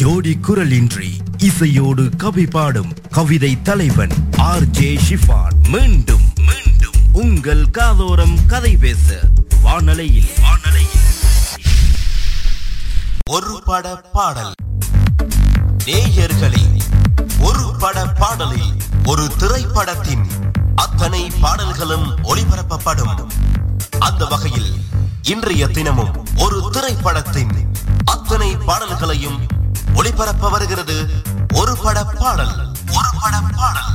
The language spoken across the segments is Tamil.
ஜோடி குரலின்றி இசையோடு கவி பாடும் கவிதை தலைவன் ஆர் ஜே ஷிஃபான். மீண்டும் மீண்டும் உங்கள் காதோரம் கதை பேச வானலையில். வானலையில் ஒரு பட பாடல். நேயர்களே ஒரு பட பாடலில் ஒரு திரைப்படத்தின் அத்தனை பாடல்களும் ஒளிபரப்பப்படும். அந்த வகையில் இன்றைய தினமும் ஒரு திரைப்படத்தின் அத்தனை பாடல்களையும் ஒளிபரப்ப வருகிறது ஒரு பட பாடல் ஒரு பட பாடல்.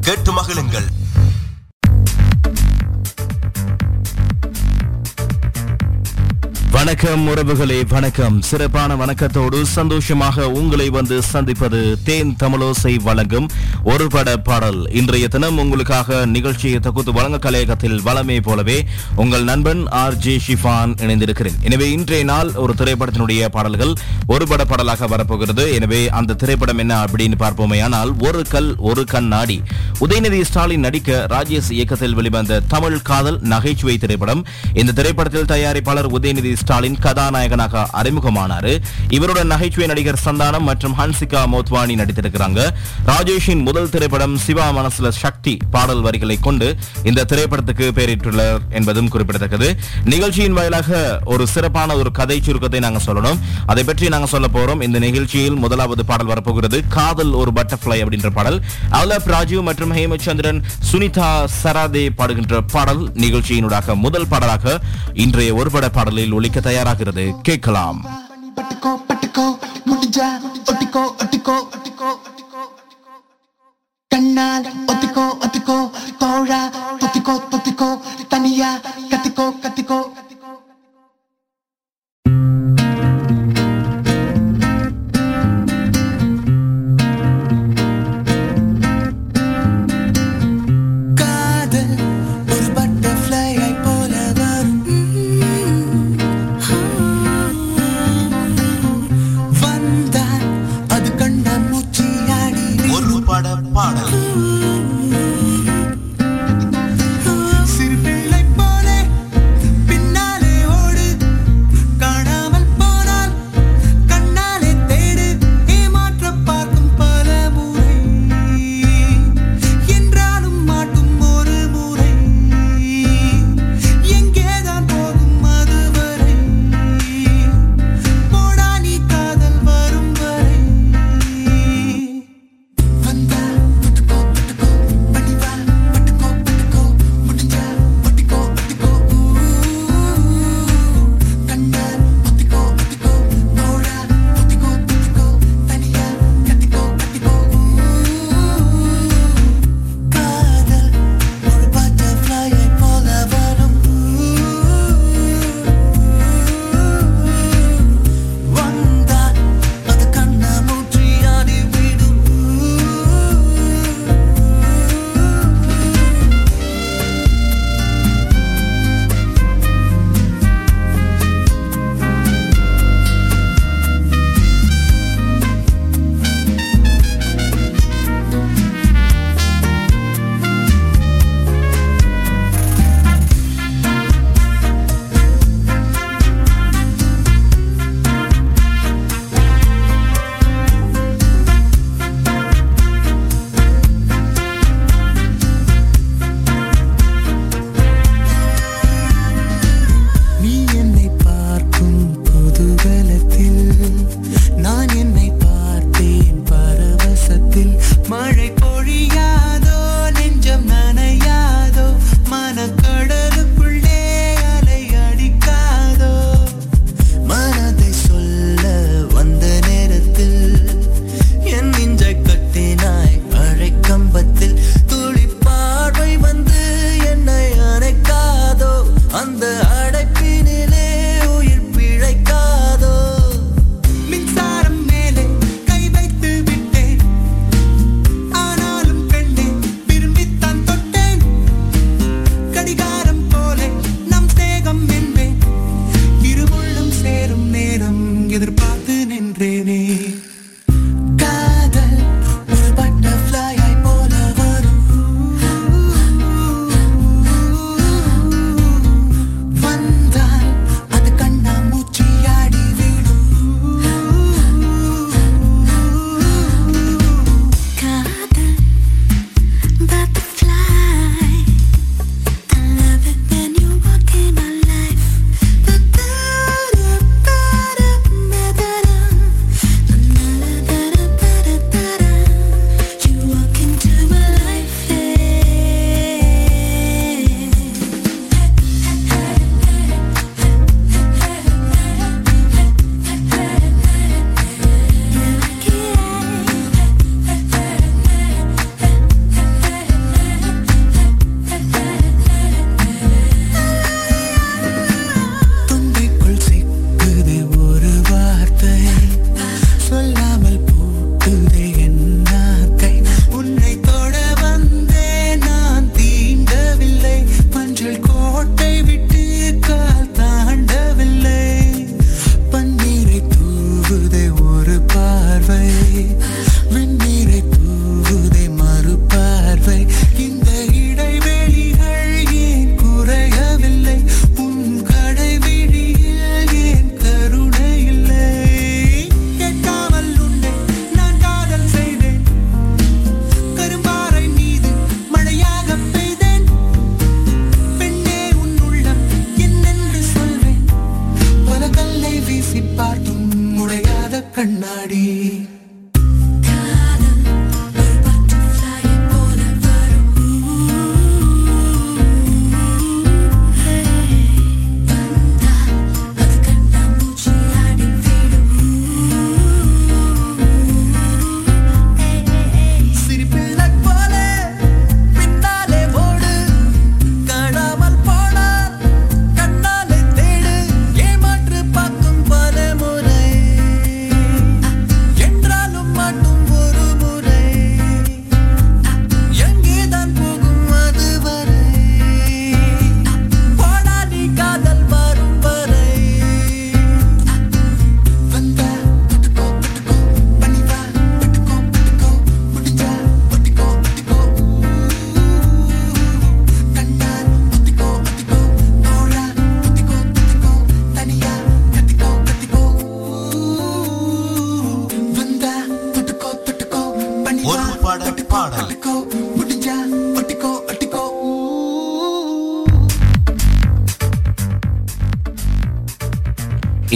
கேட்டு மகிழுங்கள். வணக்கம் உறவுகளே வணக்கம். சிறப்பான வணக்கத்தோடு சந்தோஷமாக உங்களை வந்து சந்திப்பது தேன் தமிழோசை வழங்கும் ஒரு பட பாடல். இன்றைய தினம் உங்களுக்காக நிகழ்ச்சியை தொகுத்து வழங்க கலையகத்தில் வளமே போலவே உங்கள் நண்பன் ஆர் ஜே ஷிஃபான் இணைந்திருக்கிறேன். எனவே இன்றைய நாள் ஒரு திரைப்படத்தினுடைய பாடல்கள் ஒரு பட பாடலாக வரப்போகிறது. எனவே அந்த திரைப்படம் என்ன அப்படின்னு பார்ப்போமேயானால் ஒரு கல் ஒரு கண்ணாடி. உதயநிதி ஸ்டாலின் நடிக்க ராஜேஷ் இயக்கத்தில் வெளிவந்த தமிழ் காதல் நகைச்சுவை திரைப்படம். இந்த திரைப்படத்தில் தயாரிப்பாளர் உதயநிதி ஸ்டாலின் கதாநாயகனாக அறிமுகமானாரு. இவருடன் நகைச்சுவை நடிகர் சந்தானம் மற்றும் ஹன்சிகா மோத்வானி நடித்திருக்கிறாங்க. ராஜேஷின் முதல் திரைப்படம் சிவா மனசுல சக்தி பாடல் வரிகளை கொண்டு இந்த திரைப்படத்துக்கு பெயரிட்டுள்ளார் என்பதும் குறிப்பிடத்தக்கது. நிகழ்ச்சியின் வாயிலாக ஒரு சிறப்பான ஒரு கதை சுருக்கத்தை நாங்க சொல்லணும். அதை பற்றி நாங்க சொல்ல போறோம். இந்த நிகழ்ச்சியில் முதலாவது பாடல் வரப்போகிறது காதல் ஒரு பட்டர்ஃபிளை அப்படின்ற பாடல். அலப் ராஜீவ் மற்றும் ஹேமச்சந்திரன் சுனிதா சராதே பாடுகின்ற பாடல் நிகழ்ச்சியினுடாக முதல் பாடலாக இன்றைய ஒருபட பாடலில் ஒழிக்க ஒலிக்க தயாராகிறது. கேட்கலாம். கண்ணால் ஒத்திக்கோ ஒத்திக்கோ தோழா தொத்திக்கோ தொத்திக்கோ தனியா கத்திக்கோ கத்திக்கோ. ஒரு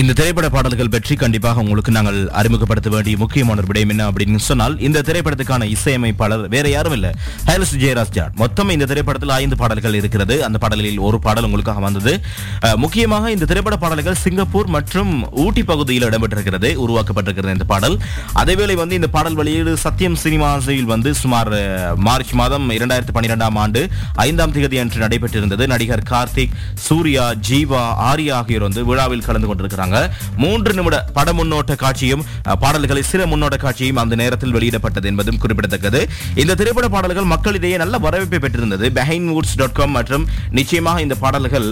இந்த திரைப்பட பாடல்கள் பற்றி கண்டிப்பாக உங்களுக்கு நாங்கள் அறிமுகப்படுத்த வேண்டிய முக்கியமான ஒரு விடயம் என்ன அப்படின்னு சொன்னால் இந்த திரைப்படத்துக்கான இசையமைப்பாளர் வேற யாரும் இல்ல. ஹைலஸ் ஜெயராஜ் ஜாட் மொத்தம் இந்த திரைப்படத்தில் ஐந்து பாடல்கள் இருக்கிறது. அந்த பாடல்களில் ஒரு பாடல் உங்களுக்காக வந்தது முக்கியமாக இந்த திரைப்பட பாடல்கள் சிங்கப்பூர் மற்றும் ஊட்டி பகுதியில் இடம்பெற்றிருக்கிறது உருவாக்கப்பட்டிருக்கிறது இந்த பாடல். அதேவேளை வந்து இந்த பாடல் வெளியீடு சத்யம் சினிமாஸில் வந்து சுமார் மார்ச் மாதம் இரண்டாயிரத்தி பன்னிரெண்டாம் ஆண்டு ஐந்தாம் தேதி அன்று நடைபெற்றிருந்தது. நடிகர் கார்த்திக் சூர்யா ஜீவா ஆர்யா ஆகியோர் வந்து விழாவில் கலந்து கொண்டிருக்கிறாங்க. மூன்று நிமிட பட முன்னோட்ட காட்சியும் பாடல்களை சில முன்னோட்ட காட்சியும் அந்த நேரத்தில் வெளியிடப்பட்டது என்பதும் குறிப்பிடத்தக்கது. இந்த திரைப்பட பாடல்கள் மக்களிடையே நல்ல வரவேற்பை பெற்றிருந்தது. பெஹைன் வூட்ஸ் டாட் காம் மற்றும் நிச்சயமாக இந்த பாடல்கள்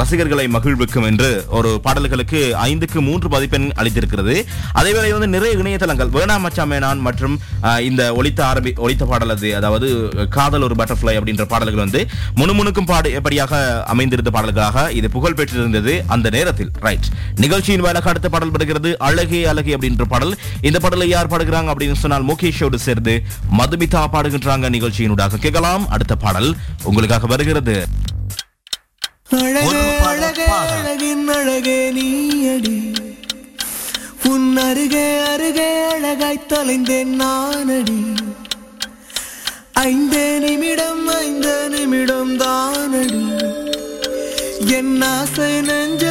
ரசிகர்களை மகிழ்விக்கும் என்று ஒரு பாடல்களுக்கு ஐந்துக்கு மூன்று மதிப்பெண் அளித்திருக்கிறது. அதேவேளை வந்து நிறைய இணையதளங்கள் வேணா மச்சாமேனான் மற்றும் இந்த ஒழித்த ஆரம்பி ஒழித்த பாடல் அது அதாவது காதல் ஒரு பட்டர்ஃப்ளை அப்படின்ற பாடல்கள் வந்து முணுமுணுக்கும் பாடு எப்படியாக அமைந்திருந்த பாடல்களாக இது புகழ் பெற்றிருந்தது அந்த நேரத்தில். ரைட் நிகழ்ச்சி நிகழ்ச்சியின் வாயிலாக அடுத்த பாடல் படுகிறது. அழகே அழகே அப்படின்ற பாடல். இந்த பாடலை யார் பாடுகிறாங்க அப்படின்னு சொன்னால் முகேஷோடு சேர்ந்து மதுமிதா பாடுகின்றாங்க நிகழ்ச்சியினூடாக கேட்கலாம் அடுத்த பாடல் உங்களுக்காக வருகிறது. உன் அருகே அருகே அழகாய் தொலைந்தேன் நானடி. ஐந்தே நிமிடம் ஐந்து நிமிடம் தானடி. என் ஆசை நெஞ்சில்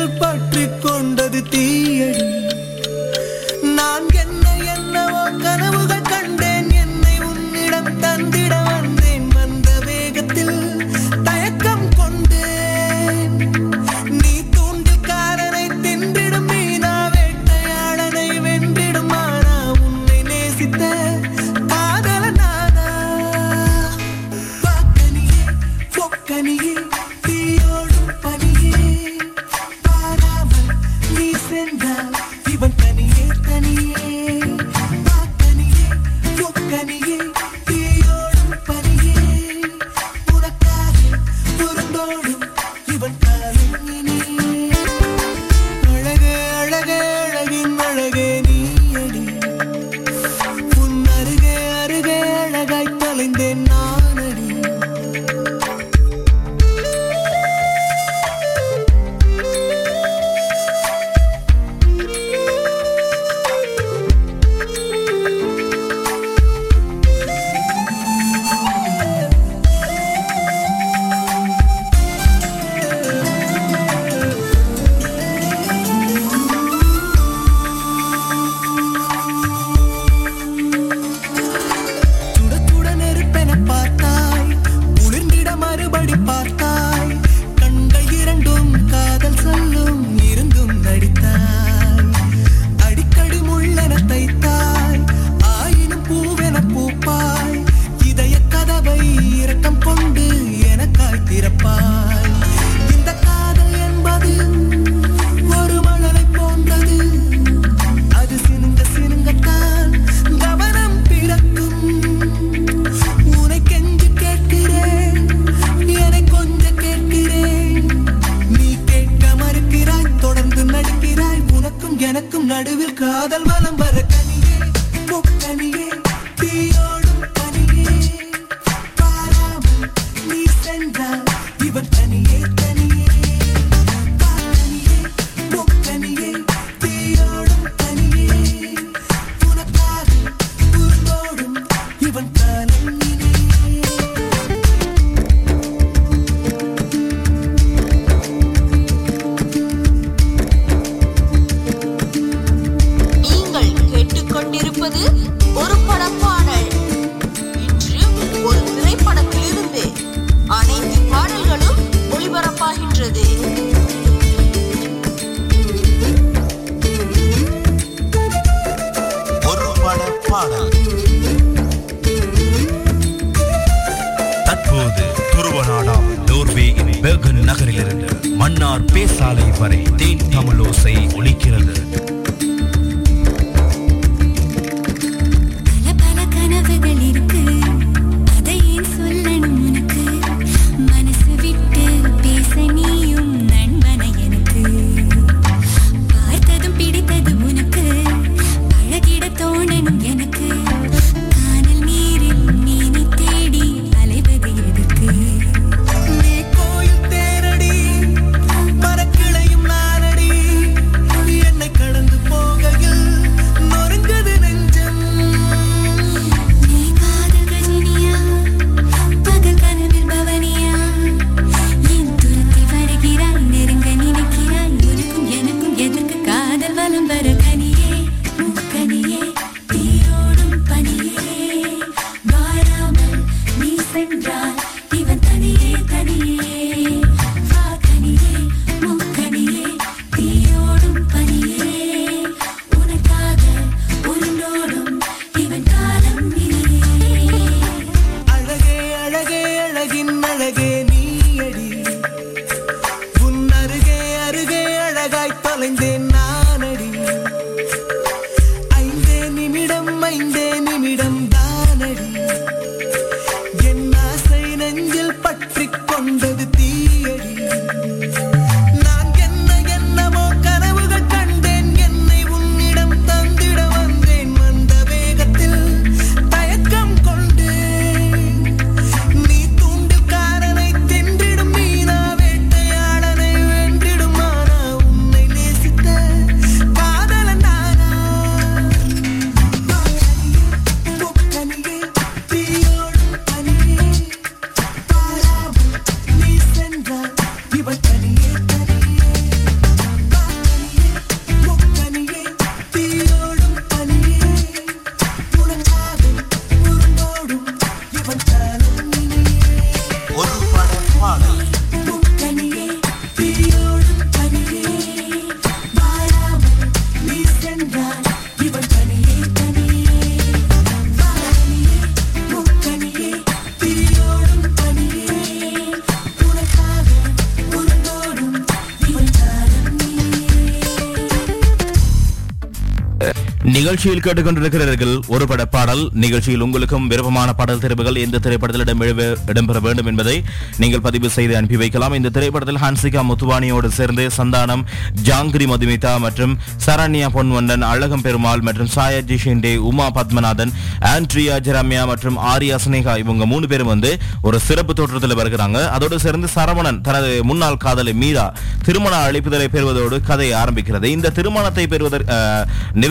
பேசாலை வரை தேன் தமிழோசை ஒழிக்கிறது நிகழ்ச்சியில் கேட்டுக்கொண்டிருக்கிறீர்கள் ஒரு பட பாடல் நிகழ்ச்சியில் உங்களுக்கும் விருப்பமான பாடல் தெரிவுகள் எந்த திரைப்படத்தில் இடம்பெற- இடம்பெற வேண்டும் என்பதை நீங்கள் பதிவு செய்து அனுப்பி வைக்கலாம். இந்த திரைப்படத்தில் ஹான்சிகா முத்துவானியோடு சேர்ந்து சந்தானம் ஜாங்கிரி மதுமிதா மற்றும் சரண்யா பொன்வண்ணன் அழகம் பெருமாள் மற்றும் சாயாஜி ஷிண்டே உமா பத்மநாதன் ஆண்ட்ரியா ஜெரம்யா மற்றும் ஆரியா சினேகா இவங்க மூணு பேரும் வந்து ஒரு சிறப்பு தோற்றத்தில் வருகிறாங்க. அதோடு சேர்ந்து சரவணன் தனது முன்னாள் காதலி மீரா திருமண அழைப்புதலை பெறுவதோடு கதை ஆரம்பிக்கிறது. இந்த திருமணத்தை பெறுவதற்கு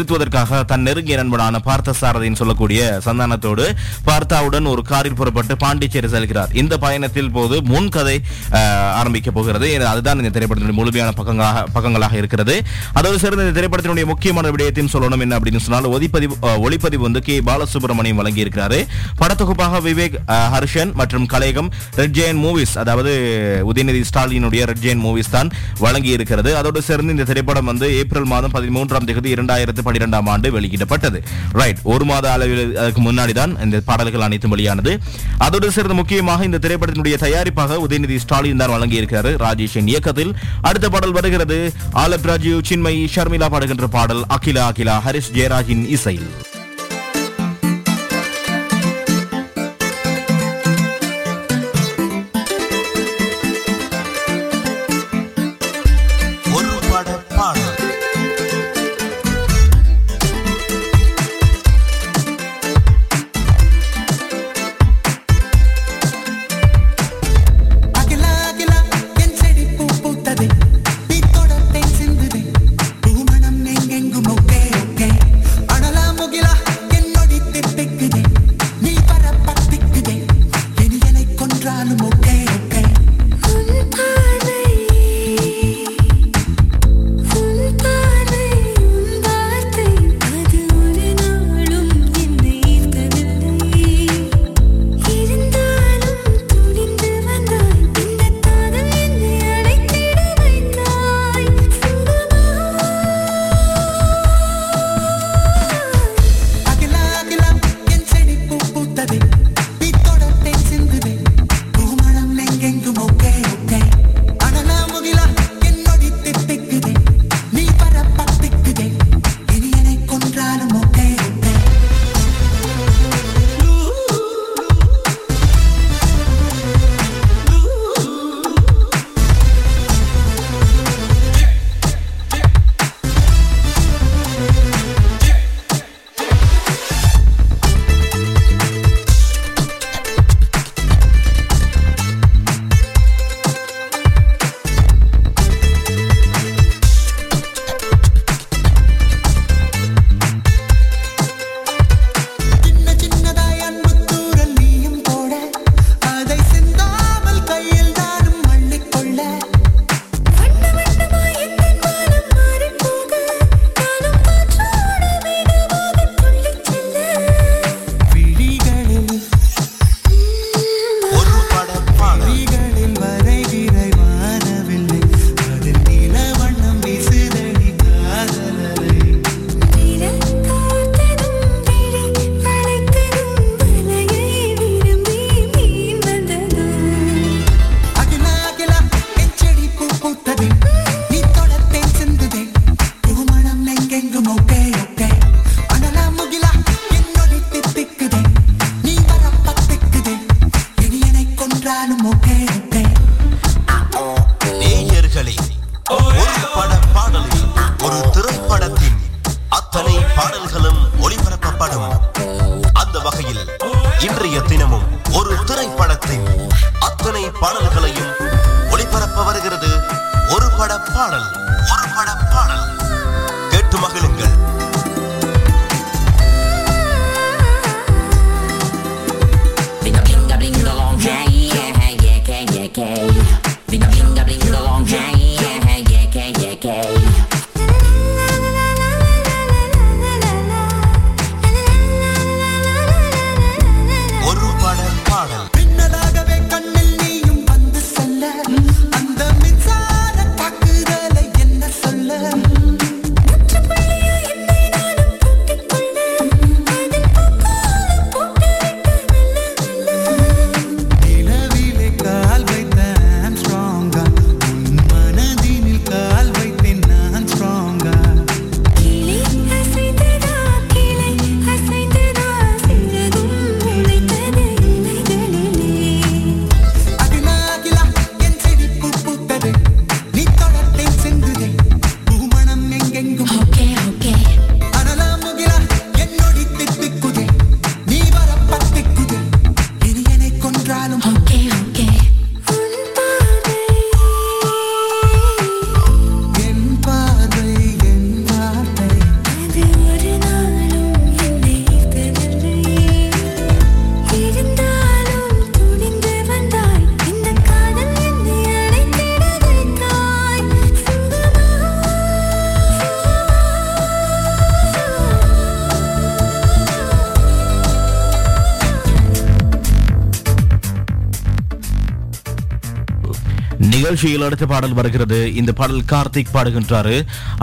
நிறுத்துவதற்காக தன் நெருங்கிய நண்பனான பார்த்தசாரதின் சொல்லக்கூடிய சந்தானத்தோடு பார்த்தாவுடன் ஒரு காரில் புறப்பட்டு பாண்டிச்சேரி செல்கிறார். இந்த பயணத்தில் போது முன் கதை அஹ், ஆரம்பிக்க போகிறது. அதுதான் இந்த திரைப்படத்தினுடைய முழுமையான பக்கங்களாக பக்கங்களாக இருக்கிறது. அதோடு சேர்ந்து இந்த திரைப்படத்தினுடைய முக்கியமான விடயத்தையும் சொல்லணும் என்ன அப்படின்னு சொன்னால் ஒளிப்பதிவு ஒளிப்பதிவு வந்து கே. பாலசுப்ரமணியம் வழங்கி இருக்கிறாரு படத்தொகுப்பாக விவேக் ஹர்ஷன் மற்றும் கலைகம் ரெட் ஜெயன் மூவிஸ் அதாவது உதயநிதி ஸ்டாலினுடைய ரெட் ஜெயன் மூவிஸ் தான் வழங்கி இருக்கிறது அதோடு சேர்ந்து இந்த திரைப்படம் வந்து ஏப்ரல் மாதம் பதிமூன்றாம் தேதி இரண்டாயிரத்து பன்னிரெண்டாம் ஆண்டு வெளியிடப்பட்டது. ரைட் ஒரு மாத அளவில் அதுக்கு முன்னாடி தான் இந்த பாடல்கள் அனைத்தும் வெளியானது. அதோடு சேர்ந்து முக்கியமாக இந்த திரைப்படத்தினுடைய தயாரிப்பாக உதயநிதி ஸ்டாலின் தான் வழங்கி இருக்கிறார் ராஜேஷின் இயக்கத்தில் அடுத்த பாடல் வருகிறது. ஆலப் ராஜீவ் சின்மை ஷர்மிளா பாடுகின்ற பாடல் அகிலா அகிலா ஹரிஷ் ஜெயராஜின் இசையில் நிகழ்ச்சியில் அடுத்த பாடல் வருகிறது. இந்த பாடல் கார்த்திக் பாடுகின்றாரு.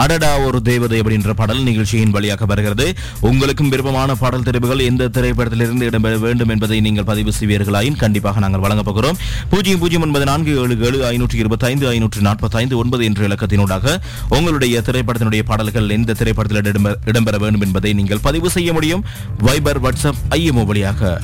அடடா ஒரு தேவதை அப்படின்ற பாடல் நிகழ்ச்சியின் வழியாக வருகிறது. உங்களுக்கும் விருப்பமான பாடல் தெரிவுகள் எந்த திரைப்படத்திலிருந்து இடம்பெற வேண்டும் என்பதை நீங்கள் பதிவு செய்வீர்களாயின் கண்டிப்பாக நாங்கள் வழங்க போகிறோம். பூஜ்ஜியம் பூஜ்ஜியம் ஒன்பது நான்கு ஏழு ஏழு ஐநூற்றி இருபத்தி ஐந்து ஐநூற்றி நாற்பத்தி ஐந்து ஒன்பது என்ற இலக்கத்தினூடாக உங்களுடைய திரைப்படத்தினுடைய பாடல்கள் எந்த திரைப்படத்தில் இடம்பெற வேண்டும் என்பதை நீங்கள் பதிவு செய்ய முடியும். வைபர் வாட்ஸ்அப் ஐஎம்ஓ வழியாக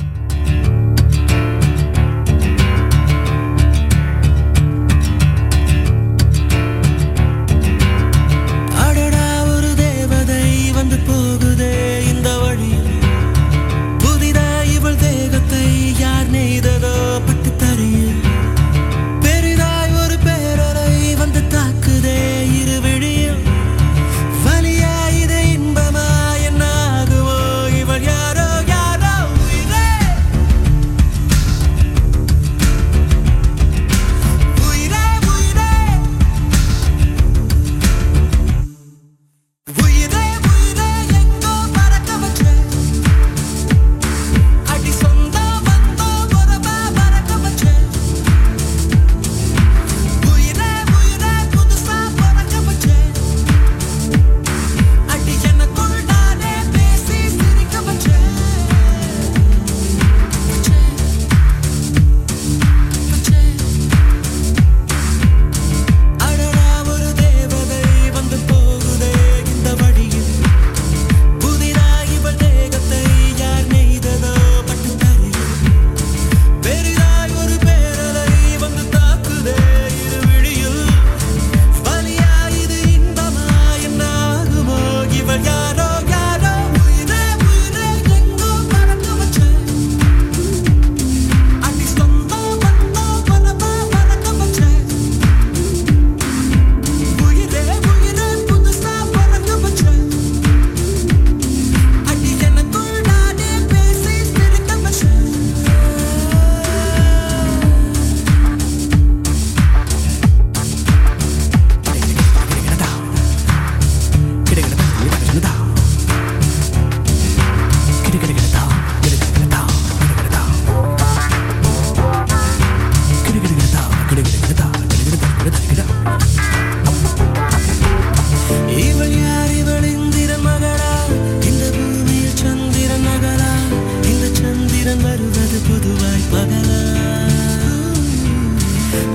மதுவாய் பகலா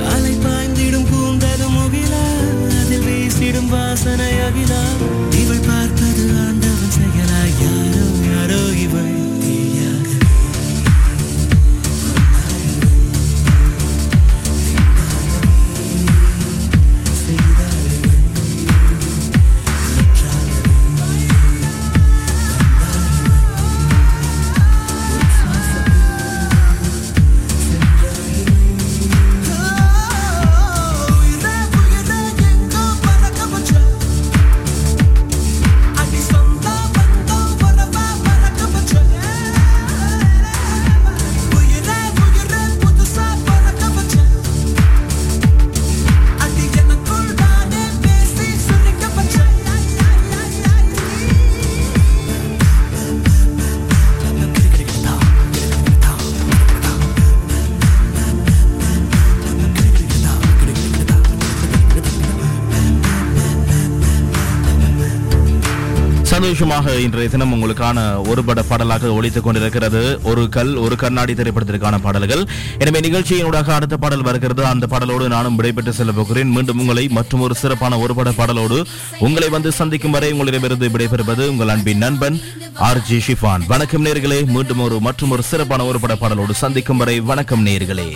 அலை பாய்ந்திடும் பூந்தது முகிலா அதில் வீசிடும் வாசனை அகிலா. இவள் பார்ப்பது ஆண்ட சந்தோஷமாக இன்றைய தினம் உங்களுக்கான ஒரு பட பாடலாக ஒழித்துக் கொண்டிருக்கிறது. ஒரு கல் ஒரு கண்ணாடி திரைப்படத்திற்கான பாடல்கள். எனவே நிகழ்ச்சியினூடாக அடுத்த பாடல் வருகிறது. அந்த பாடலோடு நானும் விடைபெற்று செல்ல போகிறேன். மீண்டும் உங்களை மற்றும் ஒரு சிறப்பான ஒரு பட பாடலோடு உங்களை வந்து சந்திக்கும் வரை உங்களிடமிருந்து விடைபெறுவது உங்கள் அன்பின் நண்பன் ஆர் ஜி ஷிஃபான். வணக்கம் நேர்களே. மீண்டும் ஒரு மற்றும் ஒரு சிறப்பான ஒரு பட பாடலோடு சந்திக்கும் வரை வணக்கம் நேர்களே.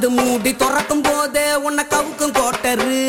அது மூடி துறக்கும் போதே உன்னை கவுக்கும் கோட்டரு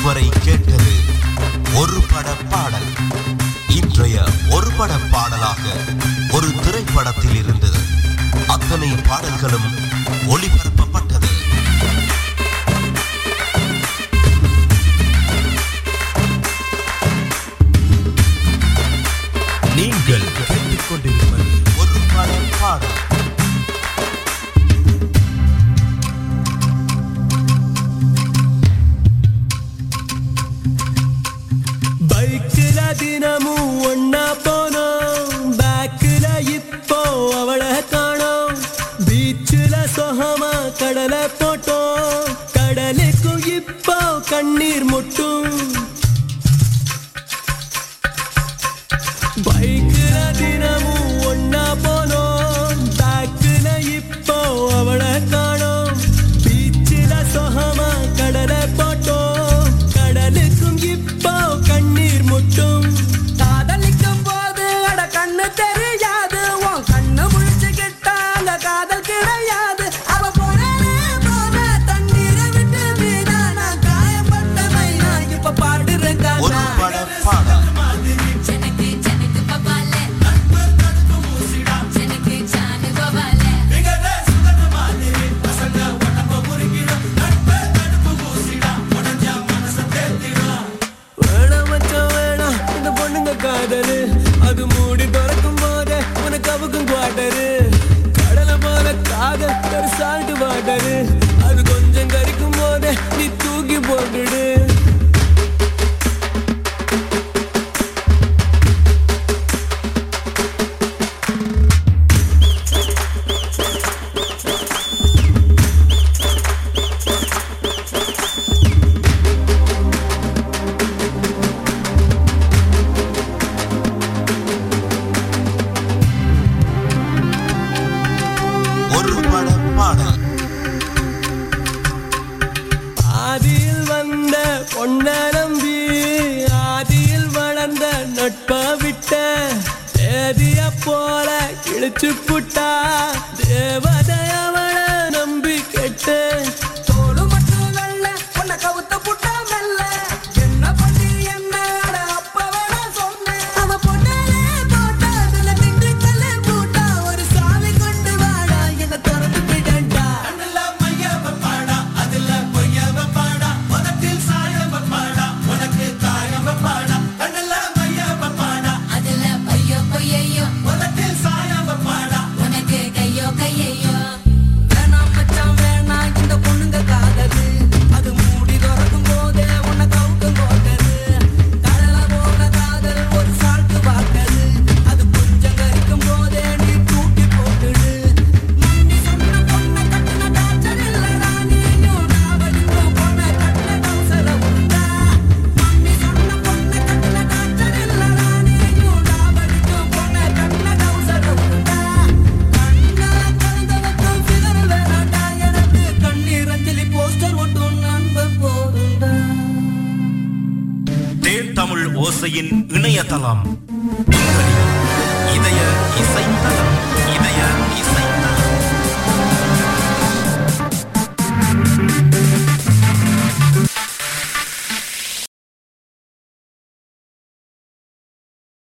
இதுவரை கேட்டது ஒரு பட பாடல். இன்றைய ஒரு பட பாடலாக ஒரு திரைப்படத்தில் இருந்தது. அத்தனை பாடல்களும் ஒளிபரப்பப்பட்டது. நீங்கள் கேட்டுக்கொண்டிருப்பது ஒரு பட பாடல். cumplir mucho.